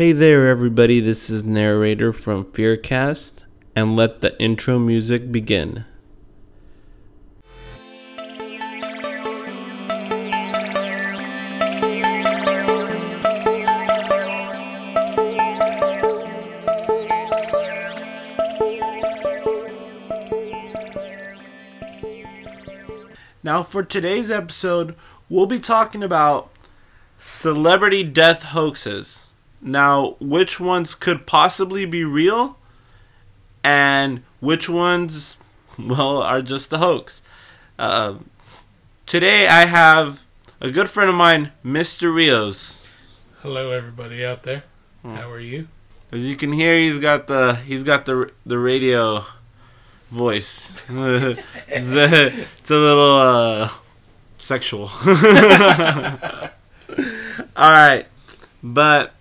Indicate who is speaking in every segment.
Speaker 1: Hey there, everybody. This is narrator from Fearcast, and let the intro music begin. Now, for today's episode, we'll be talking about celebrity death hoaxes. Now, which ones could possibly be real and which ones, well, are just a hoax? Uh, today, I have a good friend of mine, Mr. Rios.
Speaker 2: Hello, everybody out there.
Speaker 1: Hmm.
Speaker 2: How are you?
Speaker 1: As you can hear, he's got the he's got the the radio voice. it's, a, it's a little uh, sexual. All right, but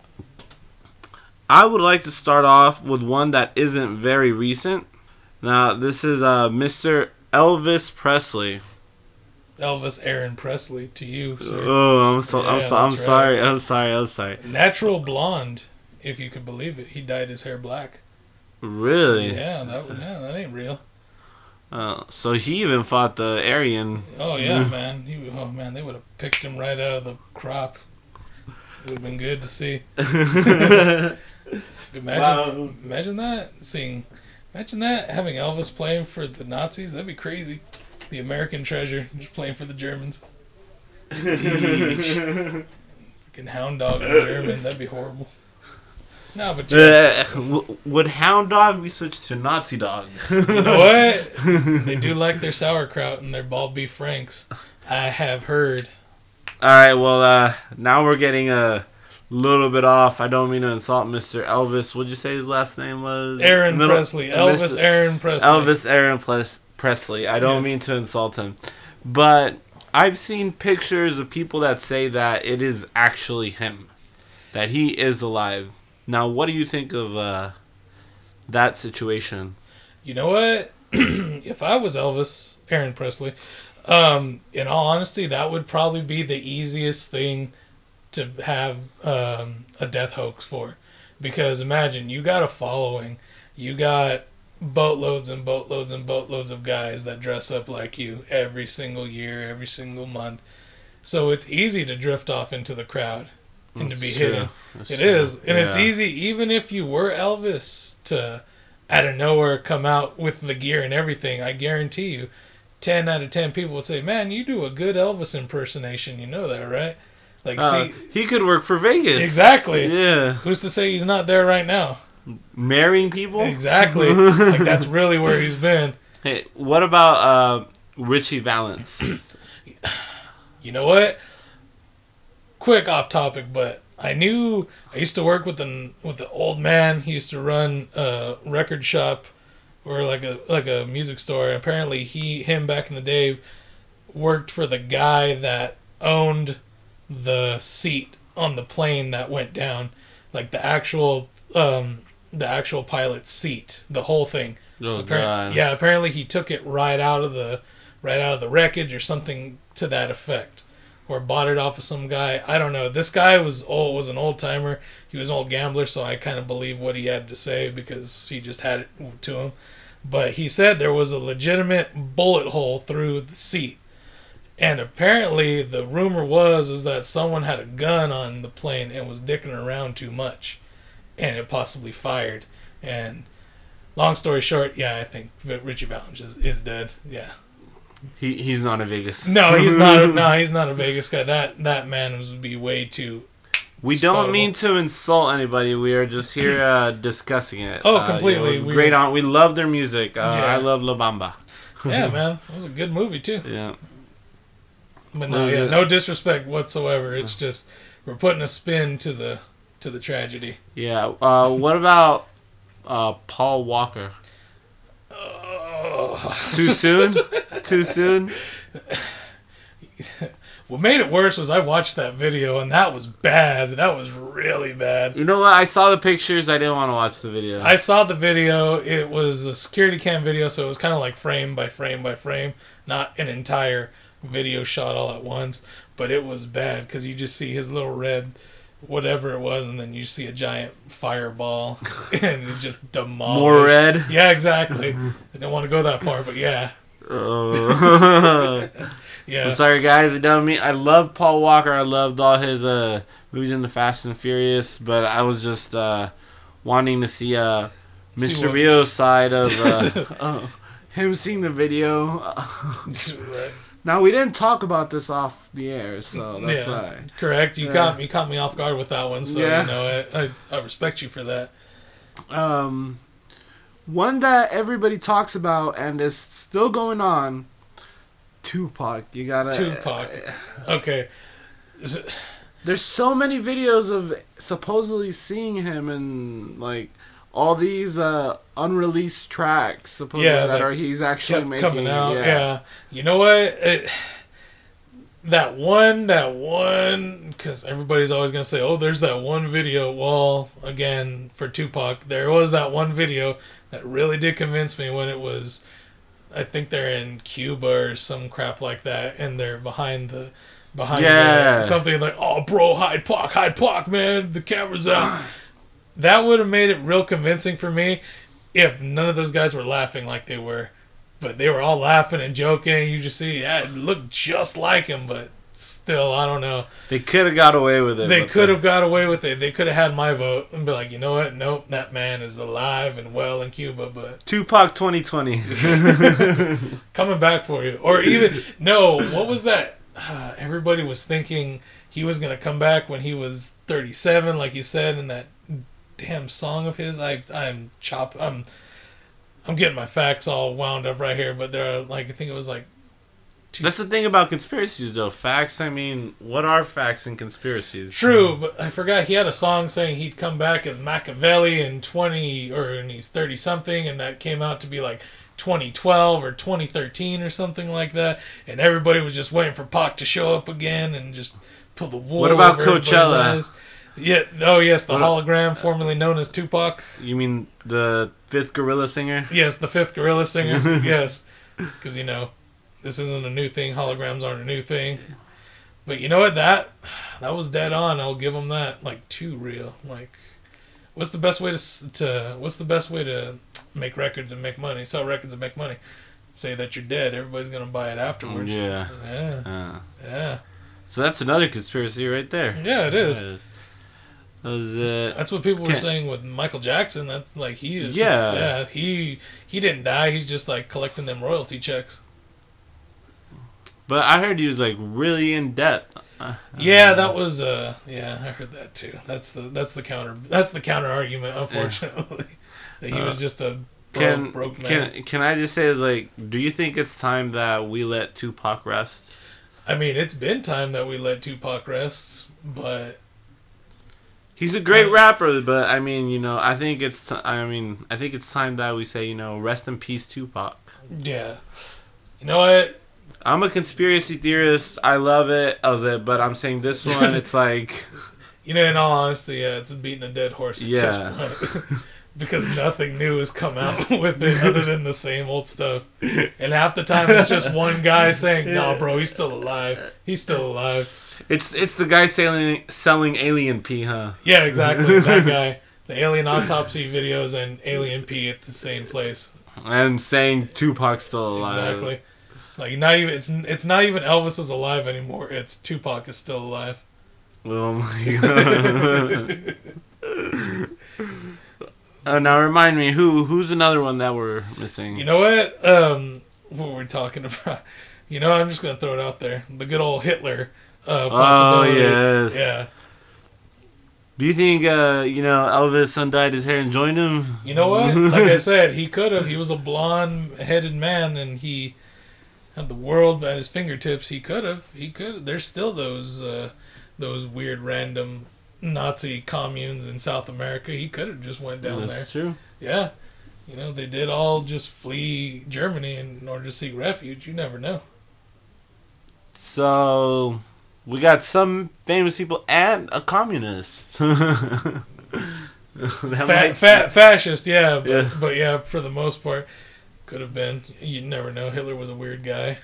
Speaker 1: I would like to start off with one that isn't very recent. Now, this is uh, Mr. Elvis Presley.
Speaker 2: Elvis Aaron Presley to you, sir.
Speaker 1: Oh, I'm so I'm so I'm
Speaker 2: that's
Speaker 1: sorry. I'm sorry. I'm sorry.
Speaker 2: Natural blonde, if you could believe it. He dyed his hair black.
Speaker 1: Really?
Speaker 2: Yeah, that yeah, that ain't real.
Speaker 1: Uh, so he even fought the Aryan.
Speaker 2: Oh yeah,
Speaker 1: Mm.
Speaker 2: man. He, oh man, they would have picked him right out of the crop. It would have been good to see. Imagine,
Speaker 1: Wow.
Speaker 2: imagine that seeing, imagine that having Elvis playing for the Nazis. That'd be crazy. The American treasure just playing for the Germans. Freaking hound dog in German. That'd be horrible. No, but yeah,
Speaker 1: Uh, w- would Hound Dog be switched to Nazi Dog?
Speaker 2: you know what? They do like their sauerkraut and their bald beef franks. I have heard.
Speaker 1: All right, well, uh, now we're getting a little bit off. I don't mean to insult Mr. Elvis. What'd you say his last name was?
Speaker 2: Aaron
Speaker 1: Middle-
Speaker 2: Presley. Elvis
Speaker 1: Mr.
Speaker 2: Aaron Presley.
Speaker 1: Elvis Aaron Ples- Presley. I don't
Speaker 2: Yes.
Speaker 1: mean to insult him, but I've seen pictures of people that say that it is actually him, that he is alive. Now, what do you think of uh, that situation?
Speaker 2: You know what? if I was Elvis Aaron Presley, um, in all honesty, that would probably be the easiest thing to have um, a death hoax for. Because imagine you got a following, you got boatloads and boatloads and boatloads of guys that dress up like you every single year, every single month. So it's easy to drift off into the crowd and to be
Speaker 1: That's
Speaker 2: hidden.
Speaker 1: That's
Speaker 2: It
Speaker 1: true.
Speaker 2: is, and it's easy even if you were Elvis to out of nowhere come out with the gear and everything. I guarantee you, ten out of ten people will say, "Man, you do a good Elvis impersonation." You know that, right? Like,
Speaker 1: Uh,
Speaker 2: see,
Speaker 1: he could work for Vegas.
Speaker 2: Exactly.
Speaker 1: Yeah.
Speaker 2: who's to say he's not there right now?
Speaker 1: Marrying people?
Speaker 2: Exactly. like that's really where he's been.
Speaker 1: Hey, what about uh, Ritchie Valens?
Speaker 2: You know what? Quick off topic, but I knew I used to work with the with the old man. He used to run a record shop or like a like a music store. Apparently, he him back in the day worked for the guy that owned the seat on the plane that went down, like the actual um, the actual pilot's seat, the whole thing.
Speaker 1: oh, God.
Speaker 2: yeah, apparently he took it right out of the right out of the wreckage or something to that effect, or bought it off of some guy. I don't know. This guy was old, was an old timer. He was an old gambler, so I kind of believe what he had to say because he just had it to him. But he said there was a legitimate bullet hole through the seat. And apparently, the rumor was is that someone had a gun on the plane and was dicking around too much, and it possibly fired. And long story short, yeah, I think Ritchie Valens is, is dead. Yeah,
Speaker 1: He, he's not in Vegas.
Speaker 2: no, he's not. A, no, he's not a Vegas guy. That that man would be way too.
Speaker 1: We don't mean to insult anybody. We are just here uh, discussing it.
Speaker 2: Oh,
Speaker 1: Uh, you know,
Speaker 2: completely. We-
Speaker 1: great on. We love their music. Uh,
Speaker 2: Yeah.
Speaker 1: I love La Bamba.
Speaker 2: Yeah, man, it was a good movie too.
Speaker 1: Yeah.
Speaker 2: But no, yeah, no disrespect whatsoever. It's just we're putting a spin to the to the tragedy.
Speaker 1: Yeah. Uh, what about uh, Paul Walker?
Speaker 2: Oh.
Speaker 1: Too soon? Too soon?
Speaker 2: What made it worse was I watched that video and that was bad. That was really bad.
Speaker 1: You know what? I saw the pictures. I didn't want to watch the video.
Speaker 2: I saw the video. It was a security cam video, so it was kind of like frame by frame by frame, not an entire video shot all at once. But it was bad because you just see his little red whatever it was, and then you see a giant fireball, and it just demolished.
Speaker 1: More red.
Speaker 2: Yeah, exactly. I don't want to go that far, but yeah,
Speaker 1: Oh.
Speaker 2: yeah.
Speaker 1: I'm sorry, guys. It don't mean I love Paul Walker. I loved all his uh, movies in the Fast and Furious, but I was just uh, wanting to see uh,
Speaker 2: See
Speaker 1: Mr.
Speaker 2: what-
Speaker 1: Rio's side of uh, oh, him seeing the video.
Speaker 2: Right.
Speaker 1: Now we didn't talk about this off the air, so that's
Speaker 2: Yeah.
Speaker 1: why.
Speaker 2: Correct. You
Speaker 1: Yeah.
Speaker 2: caught you caught me off guard with that one, so
Speaker 1: Yeah.
Speaker 2: you know I, I I respect you for that.
Speaker 1: Um, one that everybody talks about and is still going on. Tupac, you gotta.
Speaker 2: Tupac. Okay. Is it-
Speaker 1: There's so many videos of supposedly seeing him and like all these uh, unreleased tracks, supposedly
Speaker 2: Yeah,
Speaker 1: that
Speaker 2: that
Speaker 1: are he's actually making.
Speaker 2: coming out. Yeah. You know what? It, that one, that one, because everybody's always gonna say, "Oh, there's that one video." Well, again, for Tupac, there was that one video that really did convince me when it was. I think they're in Cuba or some crap like that, and they're behind the behind
Speaker 1: Yeah.
Speaker 2: the, something like, "Oh, bro, hide Pac, hide Pac, man, the camera's out." That would have made it real convincing for me if none of those guys were laughing like they were. But they were all laughing and joking. You just see, yeah, it looked just like him, but still, I don't know.
Speaker 1: They could have got away with it.
Speaker 2: They could have got away with it. They could have had my vote and be like, you know what? Nope, that man is alive and well in Cuba, but
Speaker 1: Tupac 2020.
Speaker 2: coming back for you. Or even, no, what was that? Uh, everybody was thinking he was going to come back when he was 37, like you said, in that damn song of his. I, I'm chop. I'm, I'm getting my facts all wound up right here, but there are like I think it was like
Speaker 1: That's the thing about conspiracies, though. Facts. I mean, what are facts and conspiracies?
Speaker 2: True, but I forgot he had a song saying he'd come back as Machiavelli in twenty or and he's thirty something, and that came out to be like twenty twelve or twenty thirteen or something like that, and everybody was just waiting for Pac to show up again and just pull the wool.
Speaker 1: What about Coachella?
Speaker 2: Yeah. Oh yes, the hologram, formerly known as Tupac.
Speaker 1: You mean the fifth gorilla singer?
Speaker 2: Yes, the fifth gorilla singer. yes, because you know this isn't a new thing. Holograms aren't a new thing. But you know what? That that was dead on. I'll give them that. Like too real. Like, what's the best way to s- to what's the best way to make records and make money? Sell records and make money. Say that you're dead. Everybody's gonna buy it afterwards.
Speaker 1: Yeah.
Speaker 2: Yeah.
Speaker 1: Uh,
Speaker 2: Yeah.
Speaker 1: so that's another conspiracy right there.
Speaker 2: Yeah. It is.
Speaker 1: That was it.
Speaker 2: That's what people were saying with Michael Jackson. That's like he is.
Speaker 1: Yeah.
Speaker 2: Yeah. He he didn't die. He's just like collecting them royalty checks.
Speaker 1: But I heard he was like really in debt. Uh,
Speaker 2: Yeah, that was uh yeah, I heard that too. That's the that's the counter that's the counter argument, unfortunately. that he was just a broke,
Speaker 1: Can
Speaker 2: broke man.
Speaker 1: can can I just say is like, do you think it's time that we let Tupac rest?
Speaker 2: I mean, it's been time that we let Tupac rest, but
Speaker 1: He's a great rapper, but I mean, you know, I think it's t- I mean, I think it's time that we say, you know, rest in peace, Tupac.
Speaker 2: yeah. You know what?
Speaker 1: I'm a conspiracy theorist. I love it. I was it, but I'm saying this one, it's like,
Speaker 2: You know, in all honesty, yeah, it's beating a dead horse. at this
Speaker 1: Yeah.
Speaker 2: point. because nothing new has come out with it other than the same old stuff. And half the time it's just one guy saying, "No, bro, he's still alive. He's still alive."
Speaker 1: It's it's the guy selling selling alien pee, huh?
Speaker 2: Yeah, exactly. that guy. The alien autopsy videos and alien pee at the same place.
Speaker 1: And saying Tupac's still alive.
Speaker 2: Exactly. Like not even it's it's not even Elvis is alive anymore. It's Tupac is still alive.
Speaker 1: Oh my god. oh, now remind me who who's another one that we're missing?
Speaker 2: You know what? Um, what were we talking about? You know, I'm just gonna throw it out there. The good old Hitler. Uh,
Speaker 1: oh
Speaker 2: possibility.
Speaker 1: yes.
Speaker 2: Yeah.
Speaker 1: Do you think uh you know Elvis undyed his hair and joined him?
Speaker 2: You know what? Like I said, he could have. He was a blonde-headed man, and he had the world at his fingertips. He could have. He could. There's still those uh, those weird random Nazi communes in South America. He could have just went down
Speaker 1: That's
Speaker 2: there.
Speaker 1: true.
Speaker 2: Yeah. You know, they did all just flee Germany in order to seek refuge. You never know.
Speaker 1: So we got some famous people and a communist. That
Speaker 2: Fa-
Speaker 1: might-
Speaker 2: fa- fascist, yeah but,
Speaker 1: Yeah.
Speaker 2: but yeah, for the most part, could have been. You never know. Hitler was a weird guy.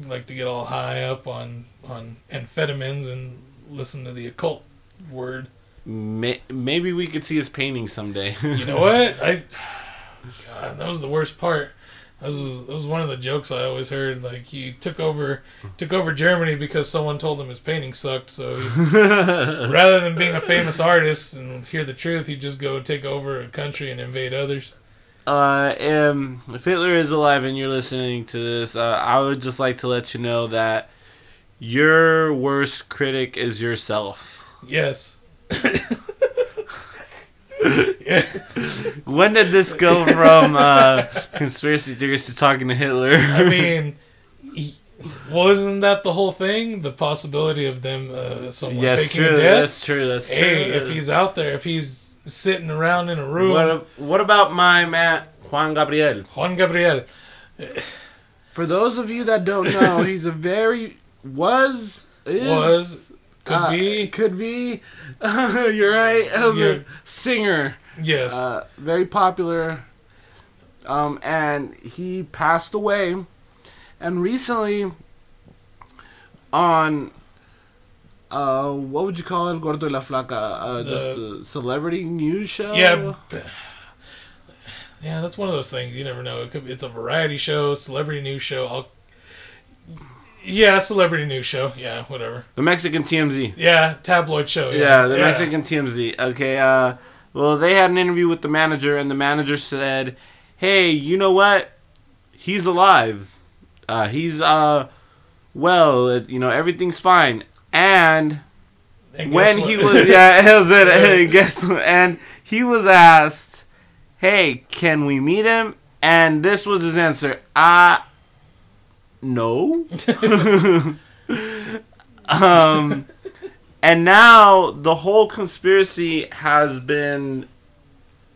Speaker 2: He liked to get all high up on on amphetamines and listen to the occult word.
Speaker 1: May- maybe we could see his painting someday.
Speaker 2: You know what? I God, that was the worst part. That was that was one of the jokes I always heard. Like he took over took over Germany because someone told him his painting sucked. So he, rather than being a famous artist and hear the truth, he'd just go take over a country and invade others.
Speaker 1: Uh, um, if Hitler is alive and you're listening to this, uh, I would just like to let you know that your worst critic is yourself.
Speaker 2: Yes.
Speaker 1: When did this go from uh, conspiracy theories to talking to Hitler?
Speaker 2: I mean, he, well, isn't that the whole thing? The possibility of them, uh, someone
Speaker 1: yes,
Speaker 2: faking
Speaker 1: true.
Speaker 2: death.
Speaker 1: That's true. That's
Speaker 2: hey,
Speaker 1: true.
Speaker 2: Hey, if he's out there, if he's sitting around in a room,
Speaker 1: what, what about my man Juan Gabriel?
Speaker 2: Juan Gabriel.
Speaker 1: For those of you that don't know, he's a very was is,
Speaker 2: Was, could
Speaker 1: uh,
Speaker 2: be,
Speaker 1: could be. you're right. As
Speaker 2: Yeah.
Speaker 1: a singer,
Speaker 2: yes.
Speaker 1: uh, very popular. Um, and he passed away, and recently, on. Uh, what would you call it, Gordo la Flaca? Uh,
Speaker 2: The-
Speaker 1: just a celebrity news show.
Speaker 2: yeah, yeah, that's one of those things. You never know. It could, be it's a variety show, celebrity news show. I'll, yeah, celebrity news show. Yeah, whatever.
Speaker 1: the Mexican TMZ.
Speaker 2: Yeah, tabloid show. Yeah,
Speaker 1: Yeah, the Mexican TMZ. Okay, uh, well, they had an interview with the manager, and the manager said, "Hey, you know what? He's alive. Uh, he's uh, well, you know, everything's fine." And
Speaker 2: And
Speaker 1: when
Speaker 2: guess
Speaker 1: he was, yeah, it was it. Guess what? and he was asked, "Hey, can we meet him?" And this was his answer. Uh no. um, and now the whole conspiracy has been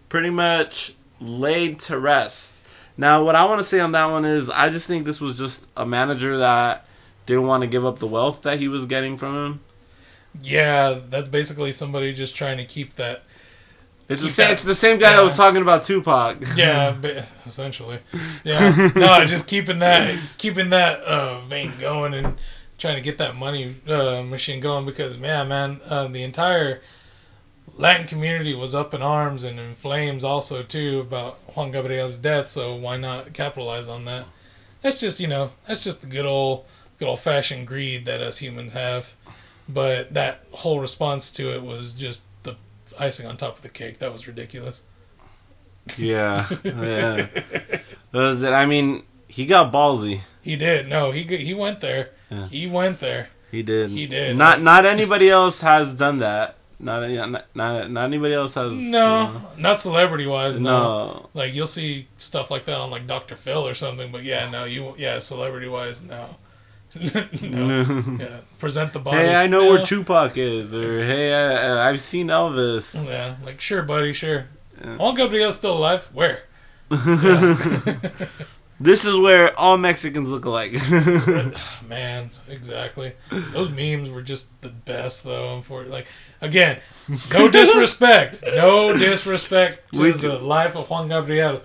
Speaker 1: pretty much laid to rest. Now, what I want to say on that one is, I just think this was just a manager that didn't want to give up the wealth that he was getting from him.
Speaker 2: yeah, that's basically somebody just trying to keep that.
Speaker 1: It's the same.
Speaker 2: that-
Speaker 1: It's the same guy that was talking about Tupac.
Speaker 2: Yeah, essentially. Yeah, no, just keeping that keeping that uh, vein going and trying to get that money uh, machine going because man, man, uh, the entire Latin community was up in arms and in flames also too about Juan Gabriel's death. So why not capitalize on that? That's just you know that's just the good old good old fashioned greed that us humans have. But that whole response to it was just icing on top of the cake. That was ridiculous.
Speaker 1: Yeah, yeah. Was it? I mean, he got ballsy.
Speaker 2: He did. No, he he went there.
Speaker 1: Yeah.
Speaker 2: He went there.
Speaker 1: He did.
Speaker 2: He did.
Speaker 1: Not not anybody else has done that. Not any- not not, anybody else has.
Speaker 2: No,
Speaker 1: you
Speaker 2: not celebrity wise. No.
Speaker 1: no.
Speaker 2: Like you'll see stuff like that on like Dr. Phil or something. But yeah, no, you yeah, celebrity wise, no. no. Yeah, present the body.
Speaker 1: Hey, I know
Speaker 2: No.
Speaker 1: where Tupac is, or hey, I, I've seen Elvis.
Speaker 2: Yeah, like sure, buddy, sure.
Speaker 1: Yeah.
Speaker 2: Juan Gabriel's still alive. Where?
Speaker 1: This is where all Mexicans look alike.
Speaker 2: Man, exactly. Those memes were just the best, though. For like, again, no disrespect, no disrespect to
Speaker 1: We
Speaker 2: the life of Juan Gabriel,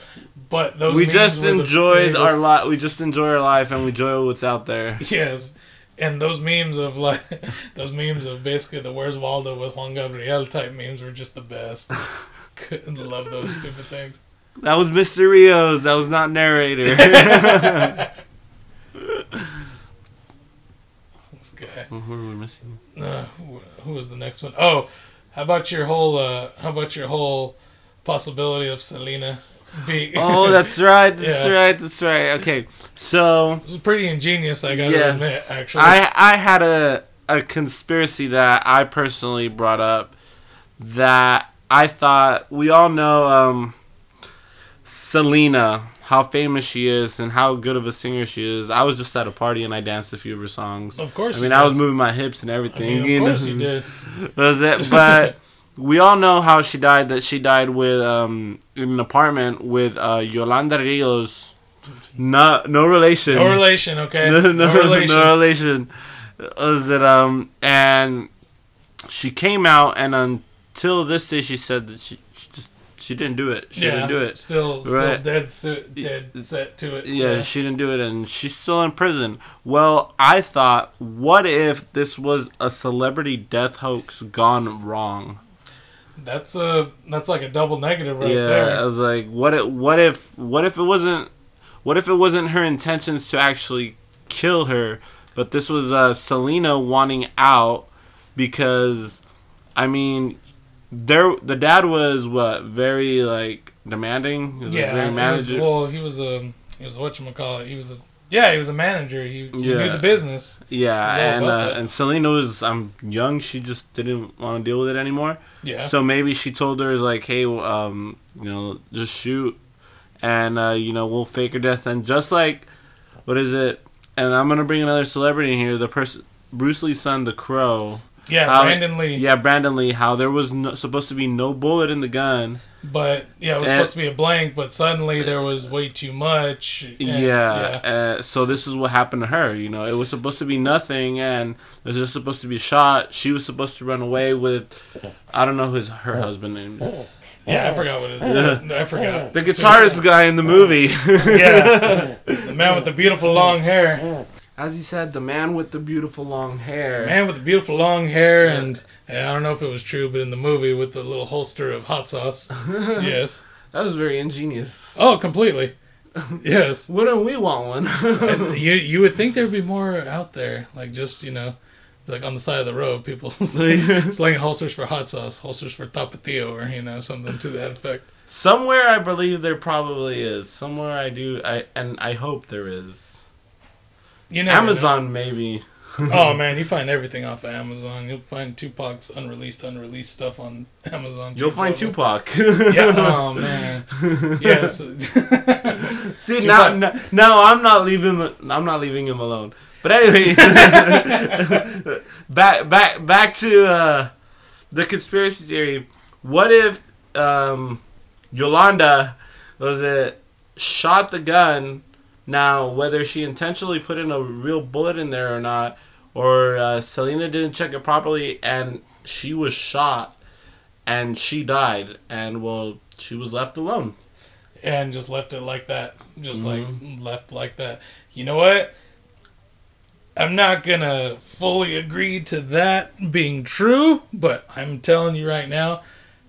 Speaker 2: but those
Speaker 1: we just enjoyed our life. We just enjoy our life, and we enjoy what's out there.
Speaker 2: Yes, and those memes of like those memes of basically the "Where's Waldo" with Juan Gabriel type memes were just the best. Couldn't love those stupid things.
Speaker 1: That was Mr. Rios. That was not narrator.
Speaker 2: This guy.
Speaker 1: Who are we missing?
Speaker 2: Uh, who, who was the next one? Oh, how about your whole? Uh, how about your whole possibility of Selena
Speaker 1: Oh, that's right. That's
Speaker 2: Yeah.
Speaker 1: right. That's right. Okay, so
Speaker 2: it was pretty ingenious. I gotta
Speaker 1: yes,
Speaker 2: admit, actually.
Speaker 1: I I had a a conspiracy that I personally brought up that I thought we all know um Selena how famous she is and how good of a singer she is. I was just at a party and I danced a few of her songs.
Speaker 2: of course.
Speaker 1: I mean. I was moving my hips and
Speaker 2: I
Speaker 1: everything.
Speaker 2: mean,
Speaker 1: you
Speaker 2: of course you did.
Speaker 1: Was it? But we all know how she died. That she died with um in an apartment with uh Yolanda Rios. No, no relation.
Speaker 2: No relation, okay?
Speaker 1: no,
Speaker 2: No,
Speaker 1: no,
Speaker 2: relation.
Speaker 1: no relation. Was it um and she came out and until this day she said that she, she just she didn't do it. She
Speaker 2: yeah,
Speaker 1: didn't do it.
Speaker 2: Still, still
Speaker 1: Right.
Speaker 2: dead, set, dead set to it.
Speaker 1: Yeah, she didn't do it, and she's still in prison. Well, I thought, what if this was a celebrity death hoax gone wrong?
Speaker 2: That's a that's like a double negative right there.
Speaker 1: yeah, I was like, what if, what if, what if it wasn't, what if it wasn't her intentions to actually kill her, but this was uh, Selena wanting out because, I mean, there the dad was what very like demanding. He was, like,
Speaker 2: Yeah,
Speaker 1: very
Speaker 2: he was, well, he was a he was what you call it. He was a yeah, he was a manager. He, he
Speaker 1: Yeah.
Speaker 2: knew the business.
Speaker 1: Yeah, and uh, and Selena was I'm young. She just didn't want to deal with it anymore.
Speaker 2: Yeah,
Speaker 1: So maybe she told her like, hey, um, you know, just shoot, and uh, you know we'll fake her death. And just like, what is it? And I'm gonna bring another celebrity in here. The person, Bruce Lee's son, the Crow.
Speaker 2: yeah,
Speaker 1: how-
Speaker 2: Brandon Lee.
Speaker 1: Yeah, Brandon Lee. How there was no, supposed to be no bullet in the gun.
Speaker 2: But yeah, it was
Speaker 1: And-
Speaker 2: supposed to be a blank, but suddenly there was way too much. and-
Speaker 1: yeah. Uh, so this is what happened to her. You know, it was supposed to be nothing, and it was just supposed to be a shot. She was supposed to run away with, I don't know his her husband name,
Speaker 2: yeah. I forgot what it is. I forgot
Speaker 1: the guitarist guy in the movie.
Speaker 2: Yeah, the man with the beautiful long hair.
Speaker 1: As he said, the man with the beautiful long hair.
Speaker 2: Man with the beautiful long hair, and I don't know if it was true, but in the movie with the little holster of hot sauce. yes.
Speaker 1: That was very ingenious.
Speaker 2: Oh, completely. Yes.
Speaker 1: Wouldn't we want one?
Speaker 2: And you you would think there'd be more out there, like just you know, like on the side of the road, people slinging holsters for hot sauce, holsters for tapatio, or you know something to that effect.
Speaker 1: Somewhere I believe there probably is. Somewhere I do. I and I hope there is.
Speaker 2: You know.
Speaker 1: Amazon maybe.
Speaker 2: Oh man, you find everything off of Amazon. You'll find Tupac's unreleased, unreleased stuff on Amazon.
Speaker 1: You'll find Tupac.
Speaker 2: Yeah. Oh man. Yes.
Speaker 1: See
Speaker 2: Tupac.
Speaker 1: now, now, now I'm not leaving. I'm not leaving him alone. But anyways, back back back to uh, the conspiracy theory. What if um, Yolanda was it shot the gun? Now whether she intentionally put in a real bullet in there or not, or uh, Selena didn't check it properly and she was shot and she died, and well she was left alone.
Speaker 2: and just left it like that. Just
Speaker 1: Mm-hmm.
Speaker 2: like left like that. You know what? I'm not gonna fully agree to that being true, but I'm telling you right now,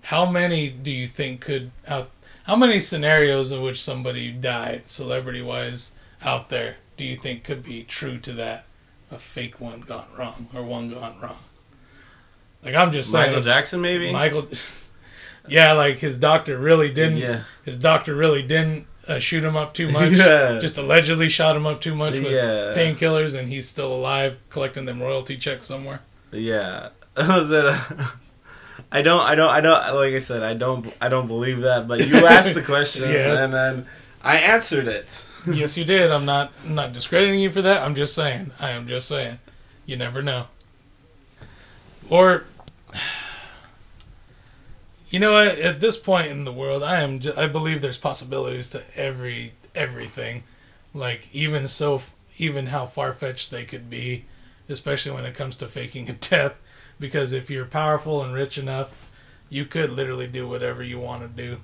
Speaker 2: how many do you think could out? How many scenarios in which somebody died, celebrity wise, out there, do you think could be true to that? A fake one gone wrong or one gone wrong. Like I'm just saying,
Speaker 1: Michael Jackson maybe.
Speaker 2: Michael. Yeah, like his doctor really didn't.
Speaker 1: Yeah.
Speaker 2: His doctor really didn't uh, shoot him up too much.
Speaker 1: Yeah.
Speaker 2: Just allegedly shot him up too much with
Speaker 1: Yeah.
Speaker 2: painkillers, and he's still alive, collecting them royalty checks somewhere.
Speaker 1: Yeah. Was it? I don't. I don't. I don't. Like I said, I don't. I don't believe that. But you asked the question,
Speaker 2: Yes.
Speaker 1: and then I answered it.
Speaker 2: yes, you did. I'm not I'm not discrediting you for that. I'm just saying. I am just saying. You never know. Or, you know, what? at this point in the world, I am. Ju- I believe there's possibilities to every everything. Like even so, even how far fetched they could be, especially when it comes to faking a death. Because if you're powerful and rich enough, you could literally do whatever you want to do.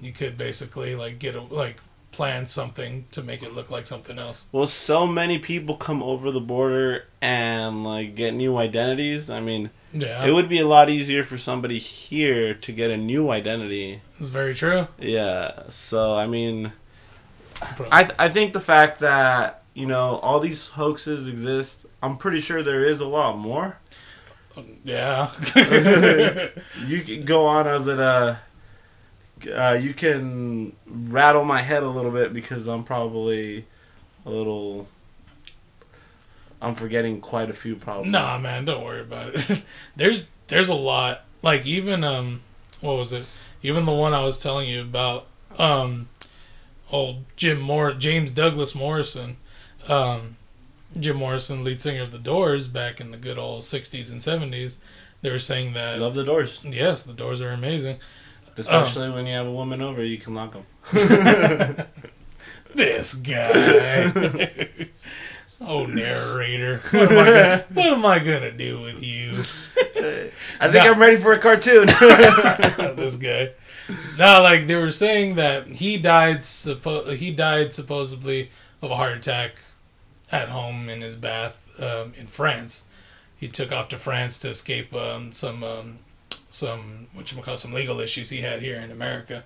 Speaker 2: You could basically like get a like plan something to make it look like something else.
Speaker 1: Well, so many people come over the border and like get new identities. I mean,
Speaker 2: Yeah,
Speaker 1: it would be a lot easier for somebody here to get a new identity.
Speaker 2: it's very true.
Speaker 1: Yeah. So I mean, I th- I think the fact that you know all these hoaxes exist. I'm pretty sure there is a lot more.
Speaker 2: Yeah.
Speaker 1: you can go on as it uh, uh you can rattle my head a little bit because I'm probably a little I'm forgetting quite a few problems.
Speaker 2: nah, man, don't worry about it. there's there's a lot. Like even um, what was it? Even the one I was telling you about um, old Jim Moore, James Douglas Morrison, um, Jim Morrison, lead singer of the Doors, back in the good old '60s and '70s. They were saying that
Speaker 1: love the doors,
Speaker 2: yes, the Doors are amazing.
Speaker 1: Especially when you have a woman over. You can lock them.
Speaker 2: This guy. oh, narrator. What am, I gonna, what am I gonna do with you?
Speaker 1: I think I'm ready for a cartoon.
Speaker 2: this guy. No, like they were saying that he died. Suppo- he died supposedly of a heart attack at home in his bath um, in France. He took off to France to escape um, some um, some you call some legal issues he had here in America.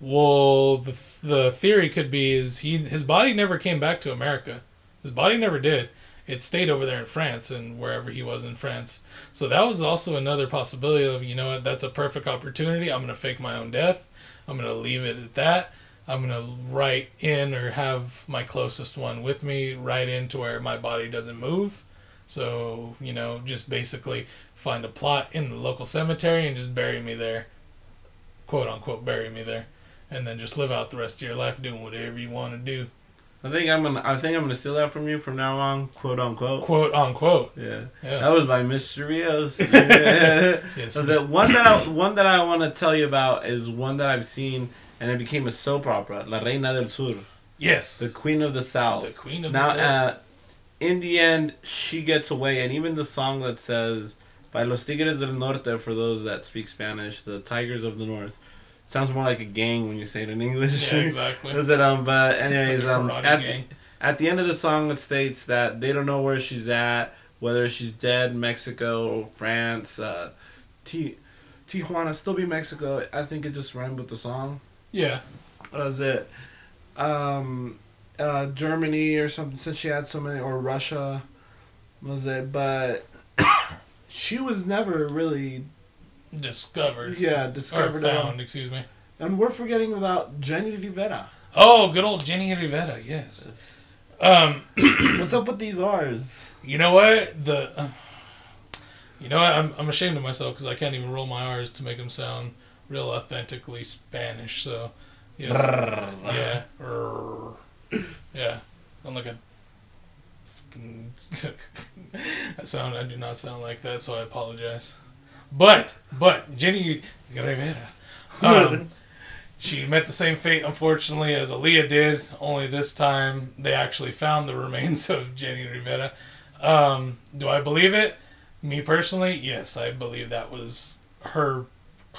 Speaker 2: Well, the the theory could be is he his body never came back to America. His body never did. It stayed over there in France and wherever he was in France. So that was also another possibility of you know that's a perfect opportunity. I'm gonna fake my own death. I'm gonna leave it at that. I'm gonna write in or have my closest one with me right into where my body doesn't move. So you know, just basically find a plot in the local cemetery and just bury me there, quote unquote, bury me there, and then just live out the rest of your life doing whatever you want to do,
Speaker 1: I think I'm gonna. I think I'm gonna steal that from you from now on, quote unquote.
Speaker 2: quote unquote.
Speaker 1: Yeah,
Speaker 2: Yeah.
Speaker 1: that was by Mr. Rios.
Speaker 2: Yes,
Speaker 1: So the one that I one that I want to tell you about is one that I've seen, and it became a soap opera, La Reina del Sur,
Speaker 2: Yes.
Speaker 1: the Queen of the South.
Speaker 2: The Queen of
Speaker 1: now,
Speaker 2: the South.
Speaker 1: uh, in the end, she gets away, and even the song that says "By los Tigres del Norte" for those that speak Spanish, the Tigers of the North. Sounds more like a gang when you say it in English.
Speaker 2: yeah, exactly.
Speaker 1: Is it um? But anyways,
Speaker 2: like
Speaker 1: um, at,
Speaker 2: gang.
Speaker 1: at the end of the song, it states that they don't know where she's at, whether she's dead, Mexico, France, uh, T- Tijuana, still be Mexico. I think it just rhymed with the song.
Speaker 2: Yeah.
Speaker 1: Was it um, uh, Germany or something? Since she had so many, or Russia, was it? But she was never really,
Speaker 2: Discovered.
Speaker 1: yeah, discovered. all.
Speaker 2: found, excuse me.
Speaker 1: And we're forgetting about Jenni Rivera.
Speaker 2: Oh, good old Jenni Rivera, yes. Um,
Speaker 1: What's up with these R's?
Speaker 2: you know what? The uh, You know what? I'm, I'm ashamed of myself because I can't even roll my R's to make them sound real authentically Spanish. So, yes. yeah. Yeah. Sound like a. fucking- I sound. I do not sound like that, so I apologize. But, but Jenni Rivera, um, she met the same fate, unfortunately, as Aaliyah did. Only this time, they actually found the remains of Jenni Rivera. Um, do I believe it? Me personally, yes, I believe that was her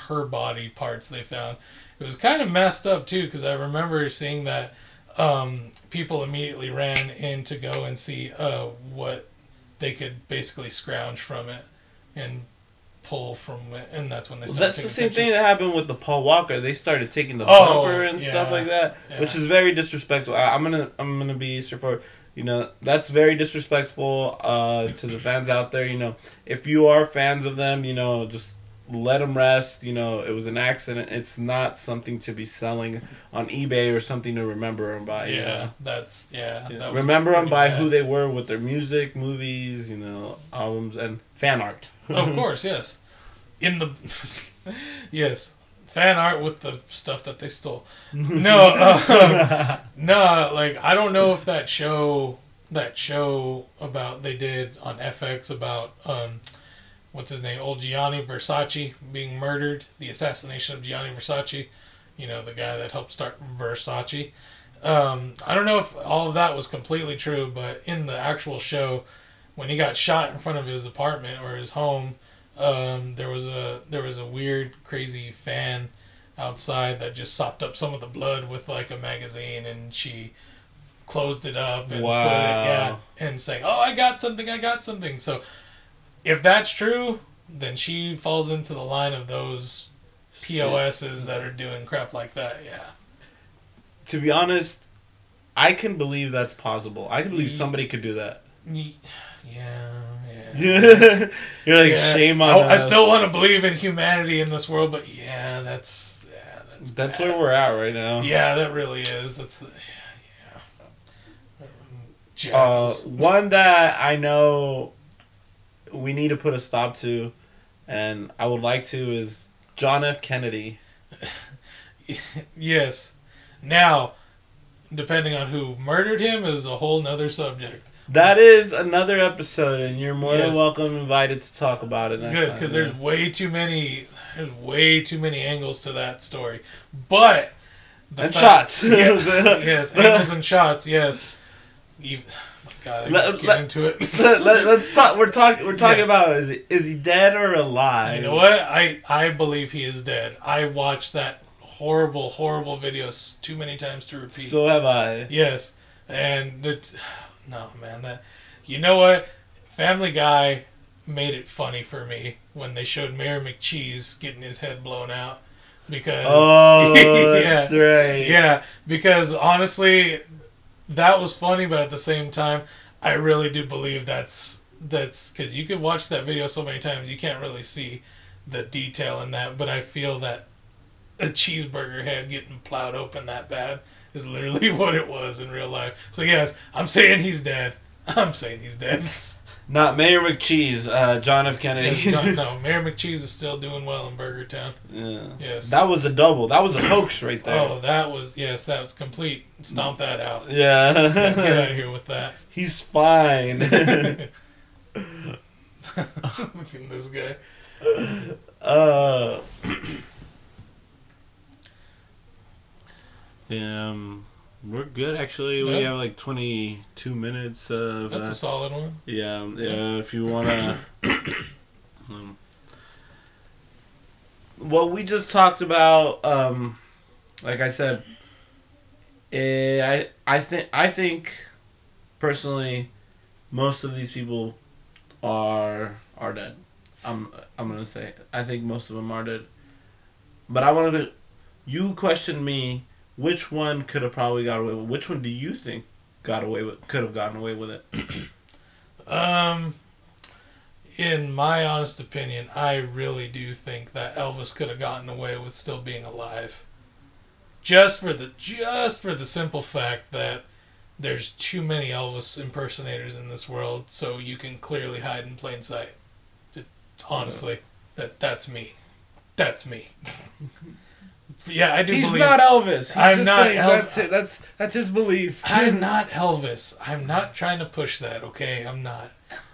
Speaker 2: her body parts they found. It was kind of messed up too because I remember seeing that um, people immediately ran in to go and see uh, what they could basically scrounge from it and pull from it, and that's when they
Speaker 1: Well,
Speaker 2: started.
Speaker 1: that's the same thing that happened with the Paul Walker. They started taking the
Speaker 2: Oh,
Speaker 1: bumper and stuff like that,
Speaker 2: yeah.
Speaker 1: which is very disrespectful. I, I'm gonna I'm gonna be straightforward. You know that's very disrespectful uh, to the fans out there. You know if you are fans of them, you know just let them rest. You know it was an accident. It's not something to be selling on eBay or something to remember them by. you
Speaker 2: Yeah,
Speaker 1: know?
Speaker 2: that's yeah.
Speaker 1: Yeah.
Speaker 2: That
Speaker 1: Remember them by
Speaker 2: bad.
Speaker 1: who they were with their music, movies, you know, albums, and fan art.
Speaker 2: of course, yes. In the yes, fan art with the stuff that they stole. No, uh, no, like I don't know if that show, that show about they did on FX about um, what's his name, old Gianni Versace being murdered, the assassination of Gianni Versace. You know, the guy that helped start Versace. Um, I don't know if all of that was completely true, but in the actual show, when he got shot in front of his apartment or his home, um, there was a there was a weird, crazy fan outside that just sopped up some of the blood with like a magazine, and she closed it up and put it, yeah, and saying, "Oh, I got something, I got something." So, if that's true, then she falls into the line of those POSs that are doing crap like that. Yeah.
Speaker 1: to be honest, I can believe that's possible. I can believe somebody could do that.
Speaker 2: Ye- Yeah, yeah.
Speaker 1: You're like
Speaker 2: Yeah.
Speaker 1: shame on.
Speaker 2: I, I still want to believe in humanity in this world, but yeah, that's yeah, that's
Speaker 1: That's
Speaker 2: bad.
Speaker 1: where we're at right now.
Speaker 2: Yeah, that really is. That's the yeah. yeah.
Speaker 1: Uh, one that I know we need to put a stop to, and I would like to is John F. Kennedy.
Speaker 2: yes. Now, depending on who murdered him is a whole nother subject.
Speaker 1: That is another episode, and you're more than welcome invited to talk about it. Next
Speaker 2: Good, because there's way too many. There's way too many angles to that story, but the
Speaker 1: And
Speaker 2: fact-
Speaker 1: shots.
Speaker 2: Yeah, yes, angles and shots. Yes. My God,
Speaker 1: Let-
Speaker 2: get
Speaker 1: let-
Speaker 2: into it.
Speaker 1: Let, us talk. We're talking. We're talking
Speaker 2: Yeah.
Speaker 1: about is he, is he dead or alive?
Speaker 2: You know what? I I believe he is dead. I watched that horrible, horrible video too many times to repeat.
Speaker 1: So have I.
Speaker 2: yes, and it, no man, that you know what? Family Guy made it funny for me when they showed Mayor McCheese getting his head blown out because
Speaker 1: Oh,
Speaker 2: yeah,
Speaker 1: that's right.
Speaker 2: yeah, because honestly, that was funny, but at the same time, I really do believe that's that's because you could watch that video so many times you can't really see the detail in that. But I feel that a cheeseburger head getting plowed open that bad is literally what it was in real life. So yes, I'm saying he's dead. I'm saying he's dead.
Speaker 1: Not Mayor McCheese. Uh, John F. Kennedy.
Speaker 2: no, no, Mayor McCheese is still doing well in Burger Town.
Speaker 1: yeah.
Speaker 2: Yes.
Speaker 1: That was a double. That was a hoax right there.
Speaker 2: Oh, that was yes, that was complete. Stomp that out.
Speaker 1: Yeah.
Speaker 2: Get out of here with that.
Speaker 1: He's fine.
Speaker 2: Look at this guy.
Speaker 1: uh. Yeah, um, we're good actually. We
Speaker 2: Yeah.
Speaker 1: have like 22 minutes of.
Speaker 2: That's
Speaker 1: uh,
Speaker 2: a solid one.
Speaker 1: Yeah, yeah. If you wanna, um, what we just talked about, um, like I said, eh, I I think I think personally, most of these people are are dead. I'm I'm gonna say I think most of them are dead. But I wanted to, you questioned me. Which one could have probably got away with? Which one do you think got away with? Could have gotten away with it?
Speaker 2: Um, in my honest opinion, I really do think that Elvis could have gotten away with still being alive. Just for the just for the simple fact that there's too many Elvis impersonators in this world, so you can clearly hide in plain sight. Honestly, that that's me. That's me. yeah, I do
Speaker 1: He's
Speaker 2: believe.
Speaker 1: not Elvis. He's
Speaker 2: I'm
Speaker 1: just
Speaker 2: not
Speaker 1: saying
Speaker 2: El-
Speaker 1: that's it. That's that's his belief.
Speaker 2: I'm not Elvis. I'm not trying to push that, okay? I'm not.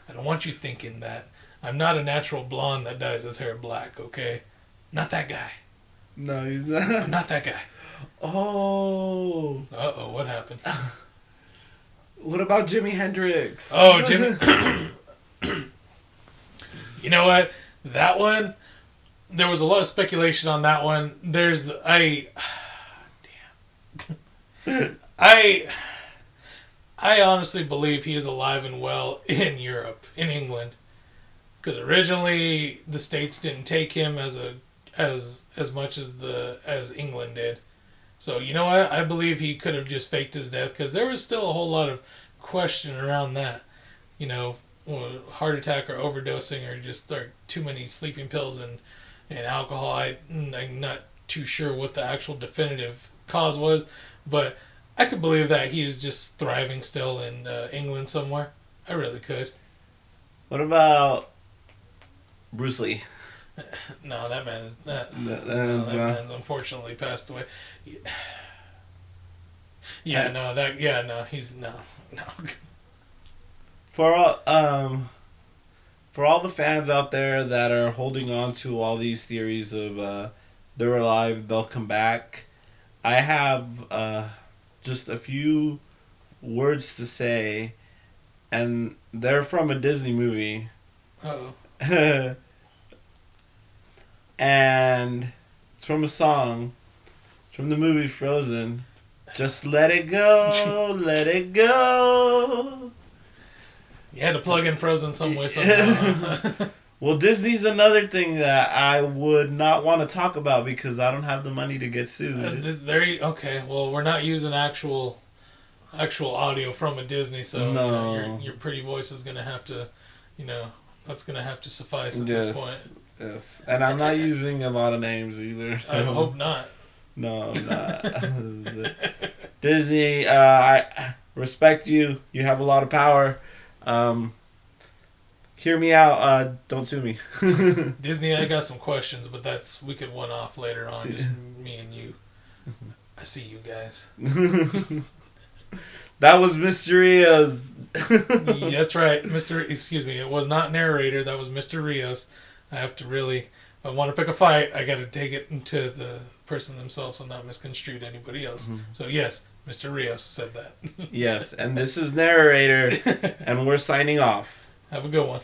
Speaker 2: I don't want you thinking that. I'm not a natural blonde that dyes his hair black, okay? Not that guy.
Speaker 1: No, he's
Speaker 2: I'm
Speaker 1: not.
Speaker 2: not that guy.
Speaker 1: Oh,
Speaker 2: Uh oh, what happened?
Speaker 1: what about Jimi Hendrix?
Speaker 2: Oh, Jimi. you know what? That one, there was a lot of speculation on that one. There's, the, I. Damn. I. I honestly believe he is alive and well in Europe, in England, because originally the states didn't take him as a as as much as the as England did. So you know what? I believe he could have just faked his death because there was still a whole lot of question around that. You know, heart attack or overdosing or just like too many sleeping pills and and alcohol. I I'm not too sure what the actual definitive cause was, but I could believe that he is just thriving still in uh, England somewhere. I really could.
Speaker 1: What about Bruce Lee?
Speaker 2: No, that man is that.
Speaker 1: That-
Speaker 2: no, that man's unfortunately passed away. Yeah, no, that yeah, no, he's no, no.
Speaker 1: For all, um, for all the fans out there that are holding on to all these theories of uh, they're alive, they'll come back. I have uh, just a few words to say, and they're from a Disney movie.
Speaker 2: Oh,
Speaker 1: and it's from a song it's from the movie Frozen. Just let it go, let it go.
Speaker 2: You had to plug in Frozen some way somehow.
Speaker 1: Well, Disney's another thing that I would not want to talk about because I don't have the money to get
Speaker 2: Uh,
Speaker 1: sued.
Speaker 2: this, there, you, okay. Well, we're not using actual, actual audio from a Disney, so you know, your your pretty voice is gonna have to, you know, that's gonna have to suffice at
Speaker 1: Yes,
Speaker 2: this point.
Speaker 1: yes, and I'm not using a lot of names either. So
Speaker 2: I hope not.
Speaker 1: No, I'm not. Disney, uh, I respect you. You have a lot of power. Um, hear me out. Uh, don't sue me.
Speaker 2: Disney, I got some questions, but that's we could one off later on, just me and you. I see you guys.
Speaker 1: that was Mr. Rios.
Speaker 2: Yeah, that's right, Mister. Excuse me, it was not narrator. That was Mister Rios. I have to really, if I want to pick a fight, I got to take it into the person themselves and not misconstrue anybody else. So yes, Mr. Rios said that.
Speaker 1: yes, and this is narrator, and we're signing off.
Speaker 2: Have a good one.